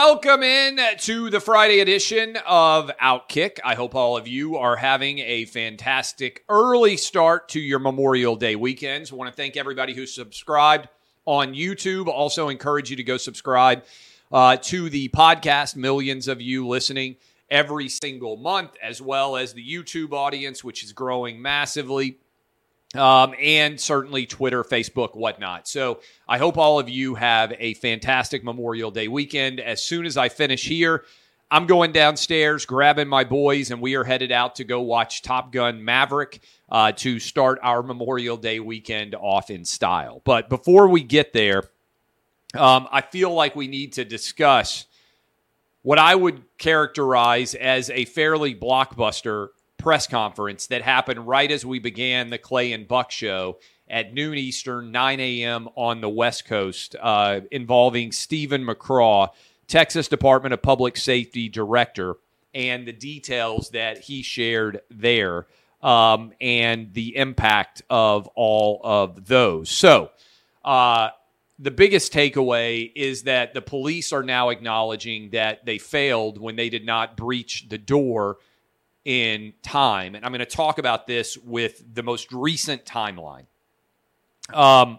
Welcome in to the Friday edition of Outkick. I hope all of you are having a fantastic early start to your Memorial Day weekends. I want to thank everybody who subscribed on YouTube. Also, encourage you to go subscribe uh, to the podcast. Millions of you listening every single month, as well as the YouTube audience, which is growing massively um, and certainly Twitter, Facebook, whatnot. So I hope all of you have a fantastic Memorial Day weekend. As soon as I finish here, I'm going downstairs, grabbing my boys, and we are headed out to go watch Top Gun Maverick uh, to start our Memorial Day weekend off in style. But before we get there, um, I feel like we need to discuss what I would characterize as a fairly blockbuster press conference that happened right as we began the Clay and Buck show at noon Eastern, 9 a.m. on the West Coast, uh, involving Steven McCraw, Texas Department of Public Safety Director, and the details that he shared there um, and the impact of all of those. So, uh, the biggest takeaway is that the police are now acknowledging that they failed when they did not breach the door in time. And I'm going to talk about this with the most recent timeline. Um,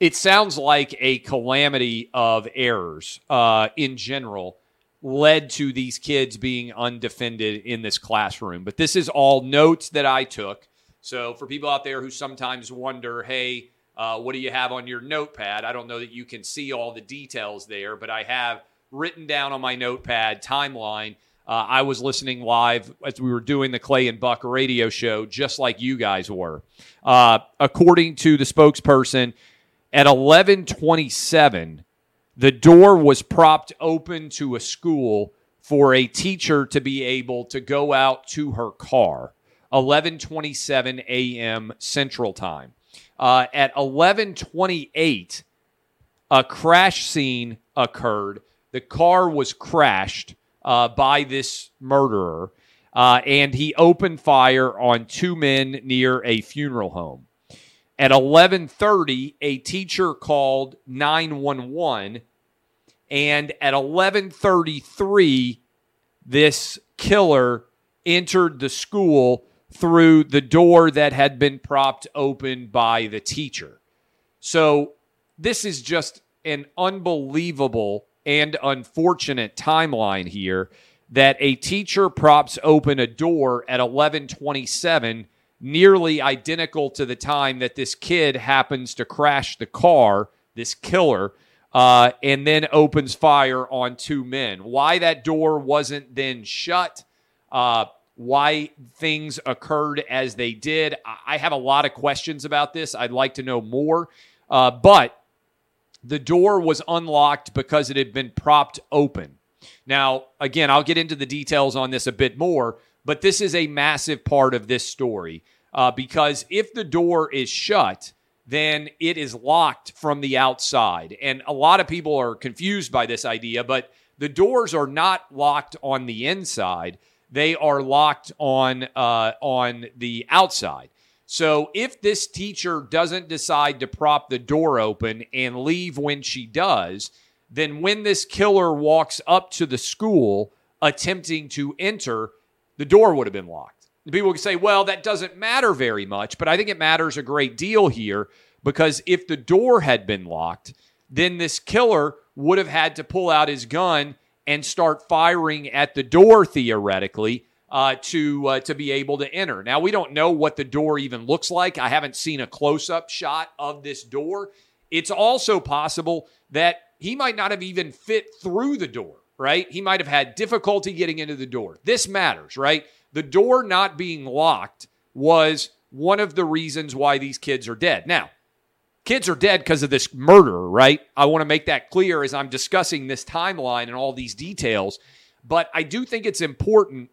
it sounds like a calamity of errors uh, in general led to these kids being undefended in this classroom. But this is all notes that I took. So for people out there who sometimes wonder, hey, uh, what do you have on your notepad? I don't know that you can see all the details there, but I have written down on my notepad timeline uh, I was listening live as we were doing the Clay and Buck radio show, just like you guys were. Uh, according to the spokesperson, at 1127, the door was propped open to a school for a teacher to be able to go out to her car. 1127 a.m. Central Time. Uh, at 1128, a crash scene occurred. The car was crashed uh, by this murderer, uh, and he opened fire on two men near a funeral home. At 11:30, a teacher called 911, and at 11:33, this killer entered the school through the door that had been propped open by the teacher. So this is just an unbelievable and unfortunate timeline here that a teacher props open a door at 1127 nearly identical to the time that this kid happens to crash the car this killer uh, and then opens fire on two men. Why that door wasn't then shut uh, why things occurred as they did i have a lot of questions about this. I'd like to know more uh, but the door was unlocked because it had been propped open. Now, again, I'll get into the details on this a bit more, but this is a massive part of this story uh, because if the door is shut, then it is locked from the outside. And a lot of people are confused by this idea, but the doors are not locked on the inside; they are locked on uh, on the outside. So if this teacher doesn't decide to prop the door open and leave when she does, then when this killer walks up to the school attempting to enter, the door would have been locked. People can say, well, that doesn't matter very much, but I think it matters a great deal here because if the door had been locked, then this killer would have had to pull out his gun and start firing at the door theoretically uh, to uh, to be able to enter. Now we don't know what the door even looks like. I haven't seen a close up shot of this door. It's also possible that he might not have even fit through the door. Right? He might have had difficulty getting into the door. This matters, right? The door not being locked was one of the reasons why these kids are dead. Now, kids are dead because of this murder, right? I want to make that clear as I'm discussing this timeline and all these details. but I do think it's important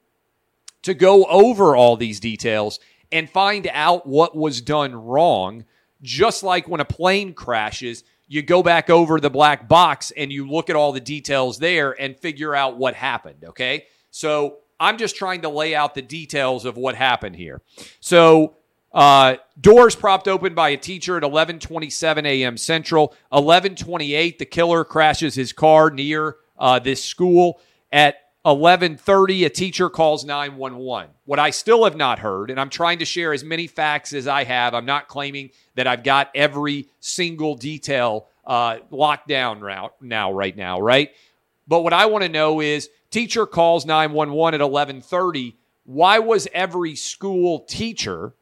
to go over all these details and find out what was done wrong. Just like when a plane crashes, you go back over the black box and you look at all the details there and figure out what happened. Okay. So I'm just trying to lay out the details of what happened here. So, uh, doors propped open by a teacher at 11:27 a.m. Central. 11:28, the killer crashes his car near uh, this school. At 11:30, a teacher calls 911. What I still have not heard, and I'm trying to share as many facts as I have. I'm not claiming that I've got every single detail uh, locked down right now, right now, right? But what I want to know is, teacher calls 911 at 11:30. Why was every school teacher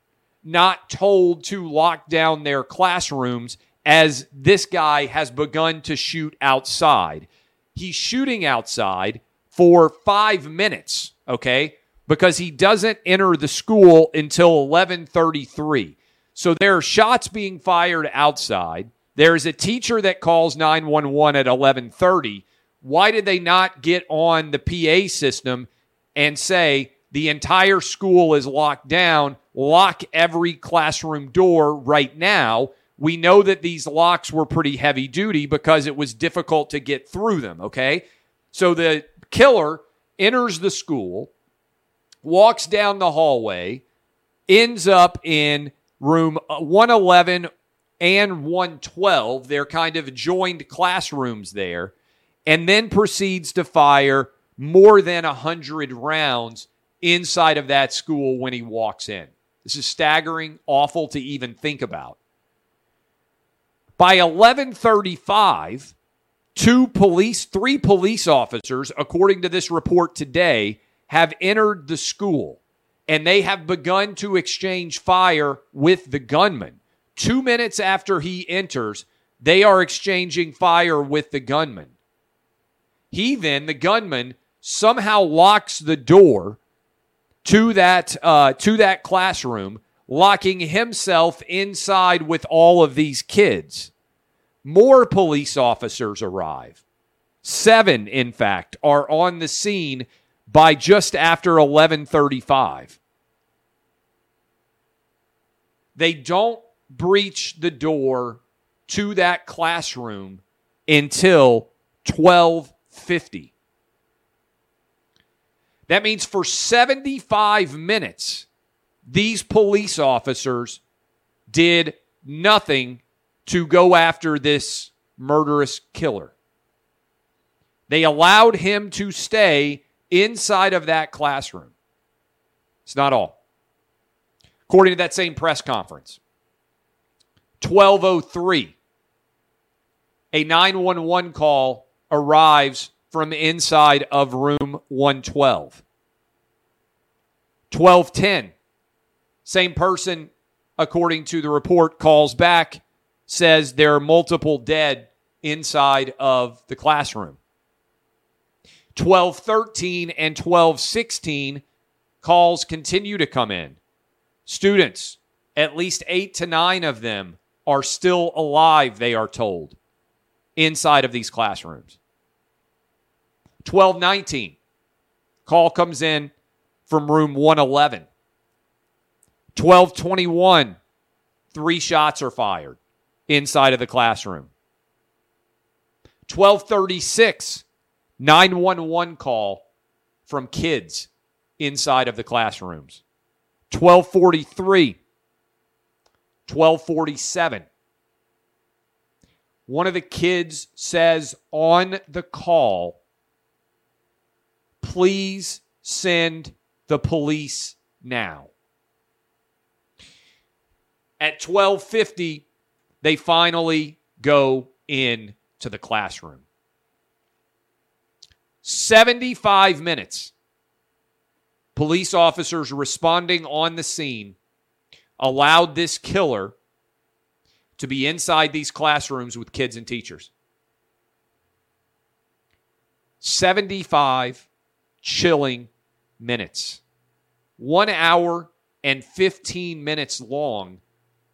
not told to lock down their classrooms as this guy has begun to shoot outside? He's shooting outside for five minutes, okay? Because he doesn't enter the school until 1133. So there are shots being fired outside. There's a teacher that calls 911 at 1130. Why did they not get on the PA system and say the entire school is locked down, lock every classroom door right now? We know that these locks were pretty heavy duty because it was difficult to get through them, okay? So the killer enters the school, walks down the hallway, ends up in room uh, 111 and 112. They're kind of joined classrooms there, and then proceeds to fire more than 100 rounds inside of that school when he walks in. This is staggering, awful to even think about. By 1135, Two police, three police officers, according to this report today, have entered the school and they have begun to exchange fire with the gunman. Two minutes after he enters, they are exchanging fire with the gunman. He then, the gunman, somehow locks the door to that uh, to that classroom, locking himself inside with all of these kids. More police officers arrive. Seven, in fact, are on the scene by just after 1135. They don't breach the door to that classroom until 1250. That means for 75 minutes, these police officers did nothing to go after this murderous killer. They allowed him to stay inside of that classroom. It's not all. According to that same press conference, 1203, a 911 call arrives from inside of room 112. 1210, same person, according to the report, calls back says there are multiple dead inside of the classroom. 1213 and 1216 calls continue to come in. Students, at least eight to nine of them, are still alive, they are told, inside of these classrooms. 1219, call comes in from room 111. 1221, three shots are fired inside of the classroom. 1236, 911 call from kids inside of the classrooms. 1243, 1247. One of the kids says on the call, please send the police now. At 1250, they finally go in to the classroom. 75 minutes. Police officers responding on the scene allowed this killer to be inside these classrooms with kids and teachers. 75 chilling minutes. One hour and 15 minutes long,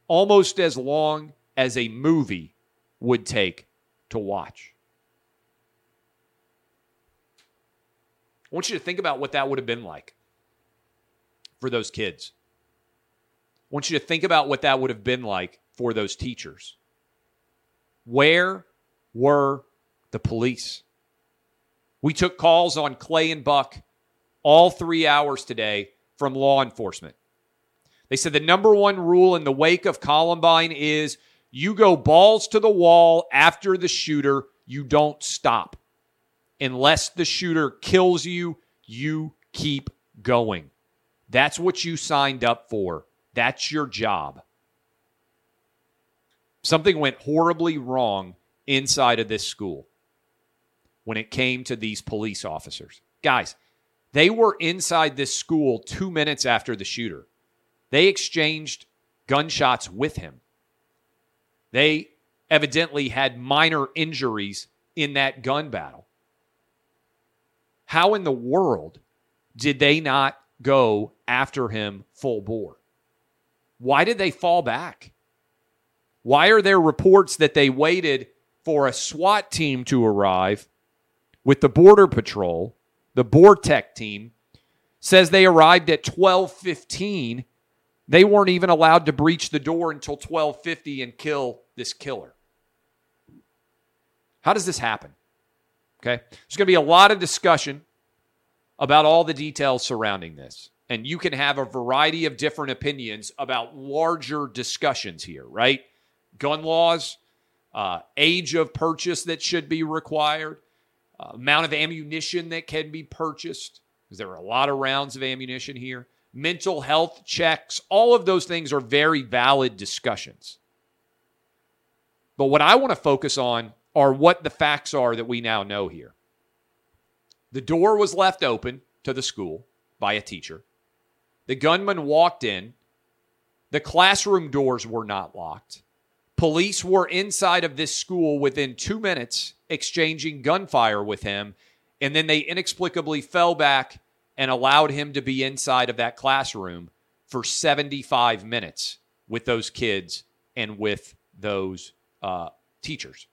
almost as long as a movie would take to watch. I want you to think about what that would have been like for those kids. I want you to think about what that would have been like for those teachers. Where were the police? We took calls on Clay and Buck all three hours today from law enforcement. They said the number one rule in the wake of Columbine is you go balls to the wall after the shooter, you don't stop. Unless the shooter kills you, you keep going. That's what you signed up for. That's your job. Something went horribly wrong inside of this school when it came to these police officers. Guys, they were inside this school two minutes after the shooter. They exchanged gunshots with him. They evidently had minor injuries in that gun battle. How in the world did they not go after him full bore? Why did they fall back? Why are there reports that they waited for a SWAT team to arrive with the Border Patrol? The BORTAC team says they arrived at 1215 they weren't even allowed to breach the door until 1250 and kill this killer. How does this happen? Okay. There's going to be a lot of discussion about all the details surrounding this. And you can have a variety of different opinions about larger discussions here, right? Gun laws, uh, age of purchase that should be required, uh, amount of ammunition that can be purchased, because there are a lot of rounds of ammunition here mental health checks, all of those things are very valid discussions. But what I want to focus on are what the facts are that we now know here. The door was left open to the school by a teacher. The gunman walked in. The classroom doors were not locked. Police were inside of this school within two minutes, exchanging gunfire with him. And then they inexplicably fell back and allowed him to be inside of that classroom for 75 minutes with those kids and with those uh, teachers.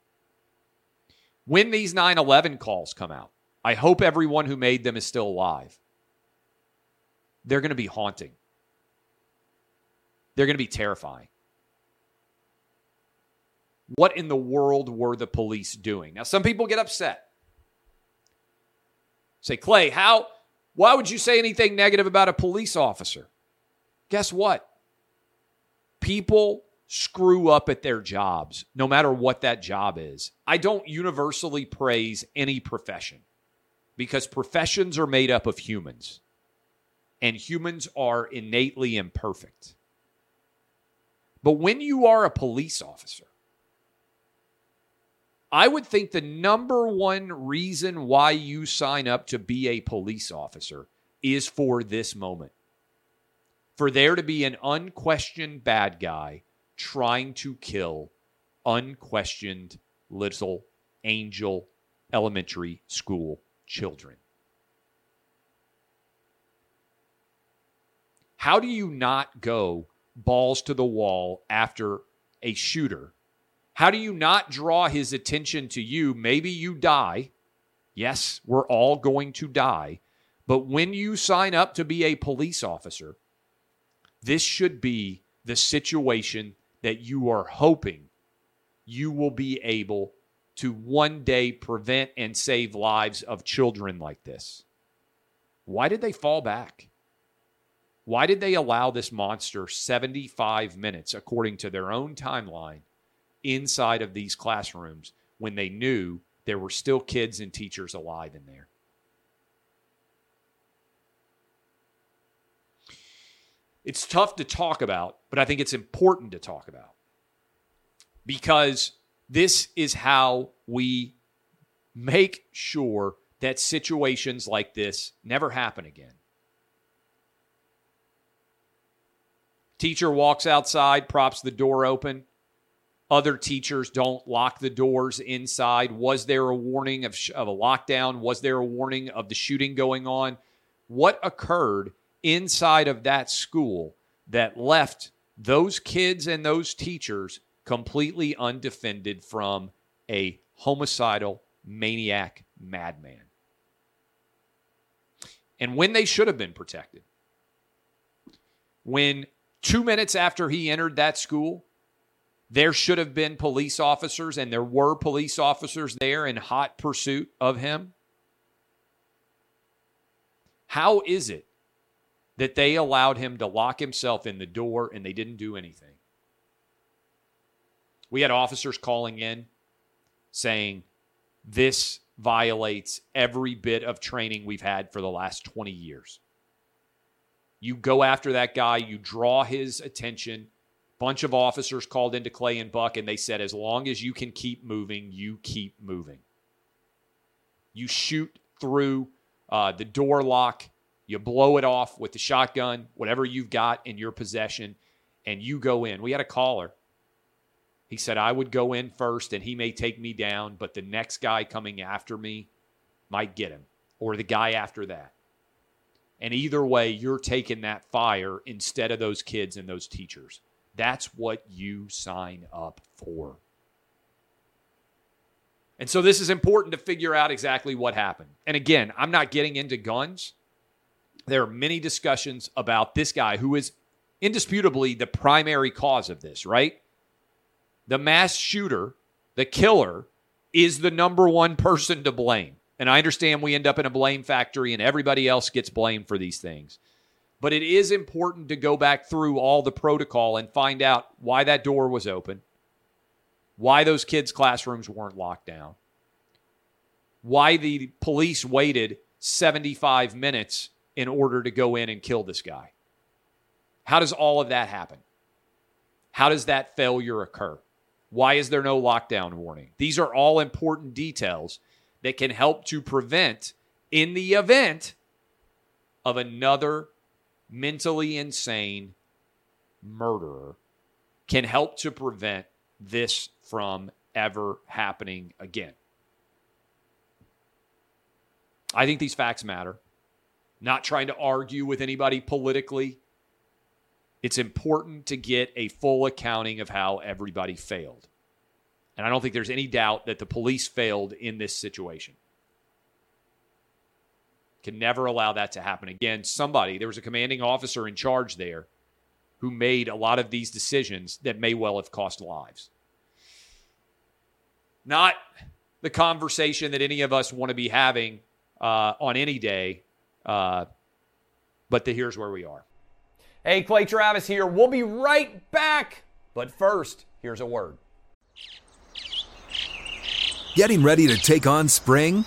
When these 9 11 calls come out, I hope everyone who made them is still alive. They're going to be haunting, they're going to be terrifying. What in the world were the police doing? Now, some people get upset. Say, Clay, how why would you say anything negative about a police officer? Guess what? People screw up at their jobs, no matter what that job is. I don't universally praise any profession because professions are made up of humans, and humans are innately imperfect. But when you are a police officer, I would think the number one reason why you sign up to be a police officer is for this moment. For there to be an unquestioned bad guy trying to kill unquestioned little angel elementary school children. How do you not go balls to the wall after a shooter how do you not draw his attention to you? Maybe you die. Yes, we're all going to die. But when you sign up to be a police officer, this should be the situation that you are hoping you will be able to one day prevent and save lives of children like this. Why did they fall back? Why did they allow this monster 75 minutes, according to their own timeline, inside of these classrooms when they knew there were still kids and teachers alive in there. It's tough to talk about, but I think it's important to talk about because this is how we make sure that situations like this never happen again. Teacher walks outside, props the door open other teachers don't lock the doors inside. Was there a warning of, of a lockdown? Was there a warning of the shooting going on? What occurred inside of that school that left those kids and those teachers completely undefended from a homicidal maniac madman? and when they should have been protected. When two minutes after he entered that school, there should have been police officers, and there were police officers there in hot pursuit of him. How is it that they allowed him to lock himself in the door and they didn't do anything? We had officers calling in saying this violates every bit of training we've had for the last 20 years. You go after that guy, you draw his attention. Bunch of officers called into Clay and Buck, and they said, as long as you can keep moving, you keep moving. You shoot through uh, the door lock, you blow it off with the shotgun, whatever you've got in your possession, and you go in. We had a caller he said, I would go in first and he may take me down, but the next guy coming after me might get him, or the guy after that. And either way, you're taking that fire instead of those kids and those teachers. That's what you sign up for. And so this is important to figure out exactly what happened. And again, I'm not getting into guns. There are many discussions about this guy who is indisputably the primary cause of this, right? the mass shooter, the killer, is the number one person to blame. And I understand we end up in a blame factory and everybody else gets blamed for these things. But it is important to go back through all the protocol and find out why that door was open, why those kids' classrooms weren't locked down, why the police waited 75 minutes in order to go in and kill this guy. How does all of that happen? How does that failure occur? Why is there no lockdown warning? These are all important details that can help to prevent, in the event of another mentally insane murderer, can help to prevent this from ever happening again. I think these facts matter. Not trying to argue with anybody politically it's important to get a full accounting of how everybody failed. And I don't think there's any doubt that the police failed in this situation. Can never allow that to happen again. Somebody, there was a commanding officer in charge there who made a lot of these decisions that may well have cost lives. Not the conversation that any of us want to be having uh, on any day, uh, but the, here's where we are. Hey, Clay Travis here. We'll be right back. But first, here's a word. Getting ready to take on spring?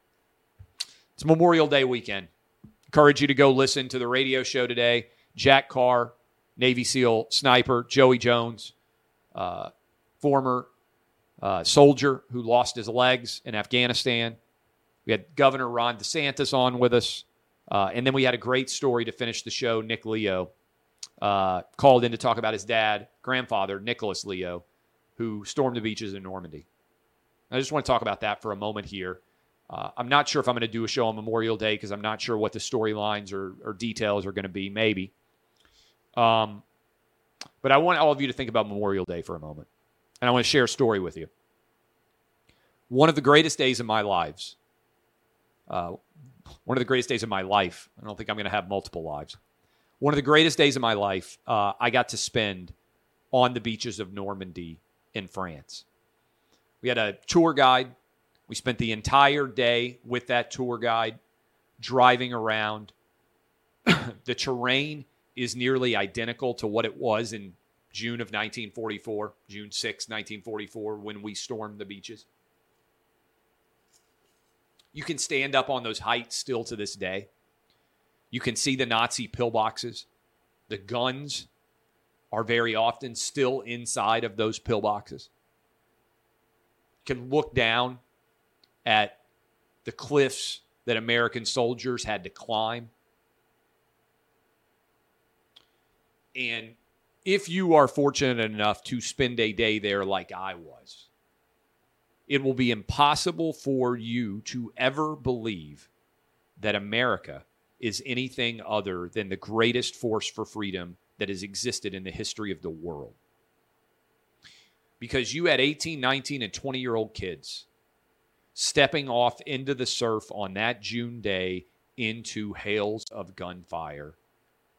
it's Memorial Day weekend. Encourage you to go listen to the radio show today. Jack Carr, Navy SEAL sniper, Joey Jones, uh, former uh, soldier who lost his legs in Afghanistan. We had Governor Ron DeSantis on with us. Uh, and then we had a great story to finish the show. Nick Leo uh, called in to talk about his dad, grandfather, Nicholas Leo, who stormed the beaches in Normandy. I just want to talk about that for a moment here. Uh, I'm not sure if I'm going to do a show on Memorial Day because I'm not sure what the storylines or, or, details are going to be, maybe. Um, but I want all of you to think about Memorial Day for a moment. And I want to share a story with you. One of the greatest days of my lives, uh, one of the greatest days of my life, I don't think I'm going to have multiple lives one of the greatest days of my life uh, I got to spend on the beaches of Normandy in France. We had a tour guide. We spent the entire day with that tour guide driving around. the terrain is nearly identical to what it was in June of 1944, June 6, 1944, when we stormed the beaches. You can stand up on those heights still to this day. You can see the Nazi pillboxes. The guns are very often still inside of those pillboxes. You can look down at the cliffs that American soldiers had to climb. And if you are fortunate enough to spend a day there like I was, it will be impossible for you to ever believe that America is anything other than the greatest force for freedom that has existed in the history of the world. Because you had 18, 19, and 20 year old kids stepping off into the surf on that June day into hails of gunfire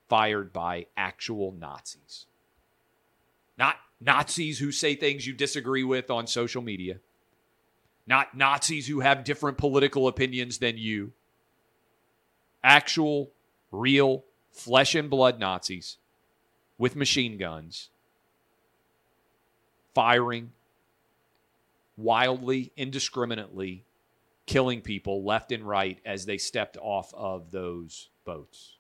fired by actual Nazis. Not Nazis who say things you disagree with on social media, not Nazis who have different political opinions than you. Actual, real, flesh and blood Nazis with machine guns firing wildly, indiscriminately, killing people left and right as they stepped off of those boats.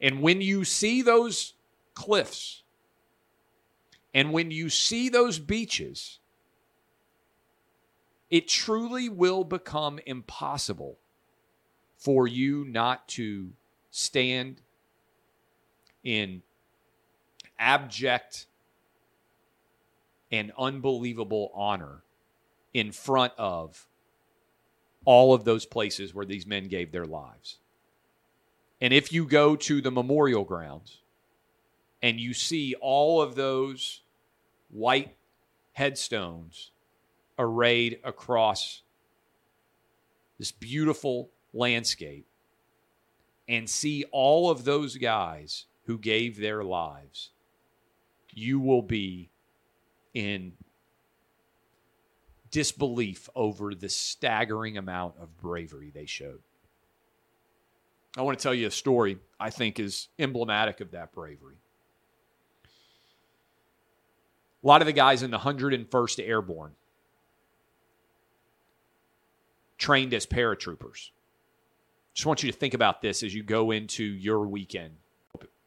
And when you see those cliffs and when you see those beaches, it truly will become impossible for you not to stand in abject and unbelievable honor in front of all of those places where these men gave their lives. And if you go to the memorial grounds and you see all of those white headstones arrayed across this beautiful landscape and see all of those guys who gave their lives, you will be in disbelief over the staggering amount of bravery they showed. I want to tell you a story I think is emblematic of that bravery. A lot of the guys in the 101st Airborne trained as paratroopers. Just want you to think about this as you go into your weekend.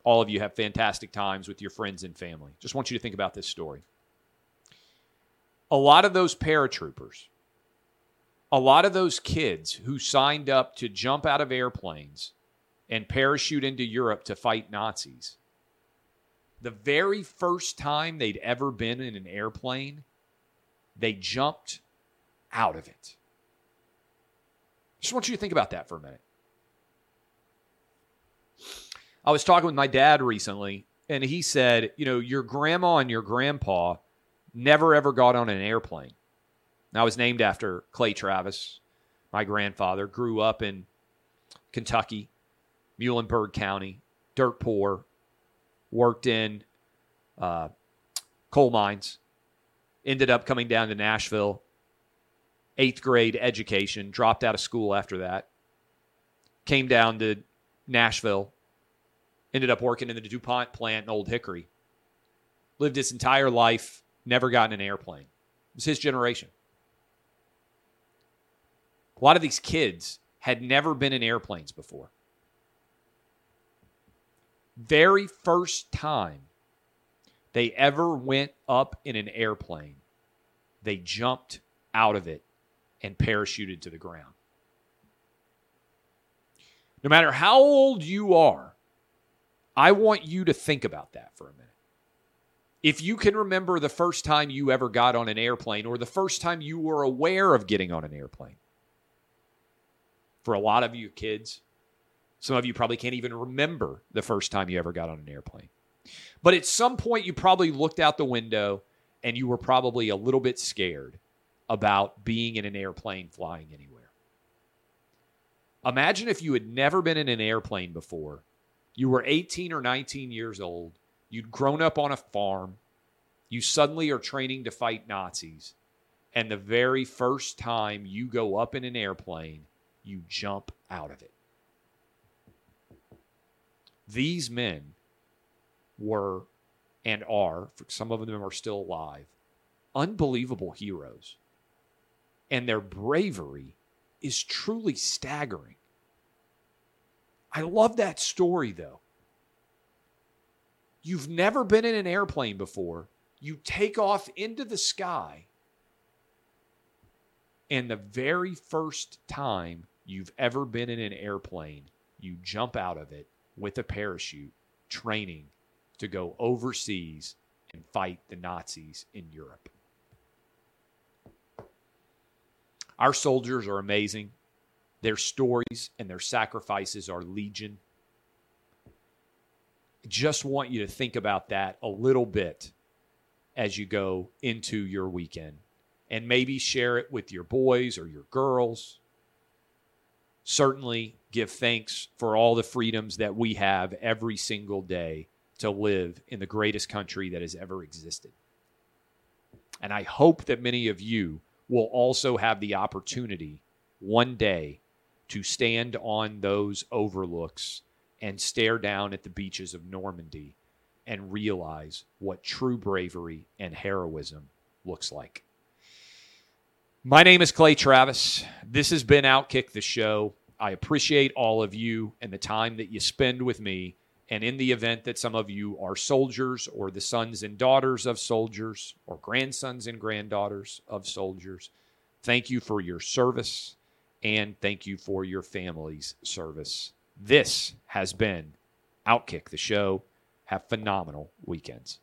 All of you have fantastic times with your friends and family. Just want you to think about this story a lot of those paratroopers, a lot of those kids who signed up to jump out of airplanes and parachute into Europe to fight Nazis, the very first time they'd ever been in an airplane, they jumped out of it. Just want you to think about that for a minute. I was talking with my dad recently, and he said, you know, your grandma and your grandpa never ever got on an airplane. I was named after Clay Travis. My grandfather. Grew up in Kentucky, Muhlenberg County, dirt poor, worked in uh, coal mines, ended up coming down to Nashville, eighth grade education, dropped out of school after that, came down to Nashville, ended up working in the DuPont plant in Old Hickory, lived his entire life never gotten an airplane. It was his generation. A lot of these kids had never been in airplanes before. Very first time they ever went up in an airplane, they jumped out of it and parachuted to the ground. No matter how old you are, I want you to think about that for a minute. If you can remember the first time you ever got on an airplane or the first time you were aware of getting on an airplane, for a lot of you kids, some of you probably can't even remember the first time you ever got on an airplane. But at some point, you probably looked out the window and you were probably a little bit scared about being in an airplane flying anywhere. Imagine if you had never been in an airplane before, you were 18 or 19 years old, You'd grown up on a farm. You suddenly are training to fight Nazis. And the very first time you go up in an airplane, you jump out of it. These men were and are, some of them are still alive, unbelievable heroes. And their bravery is truly staggering. I love that story, though. You've never been in an airplane before. You take off into the sky. And the very first time you've ever been in an airplane, you jump out of it with a parachute training to go overseas and fight the Nazis in Europe. Our soldiers are amazing. Their stories and their sacrifices are legion. Just want you to think about that a little bit as you go into your weekend and maybe share it with your boys or your girls. Certainly give thanks for all the freedoms that we have every single day to live in the greatest country that has ever existed. And I hope that many of you will also have the opportunity one day to stand on those overlooks and stare down at the beaches of Normandy and realize what true bravery and heroism looks like. My name is Clay Travis. This has been Outkick the Show. I appreciate all of you and the time that you spend with me. And in the event that some of you are soldiers or the sons and daughters of soldiers or grandsons and granddaughters of soldiers, thank you for your service and thank you for your family's service. This has been Outkick the Show. Have phenomenal weekends.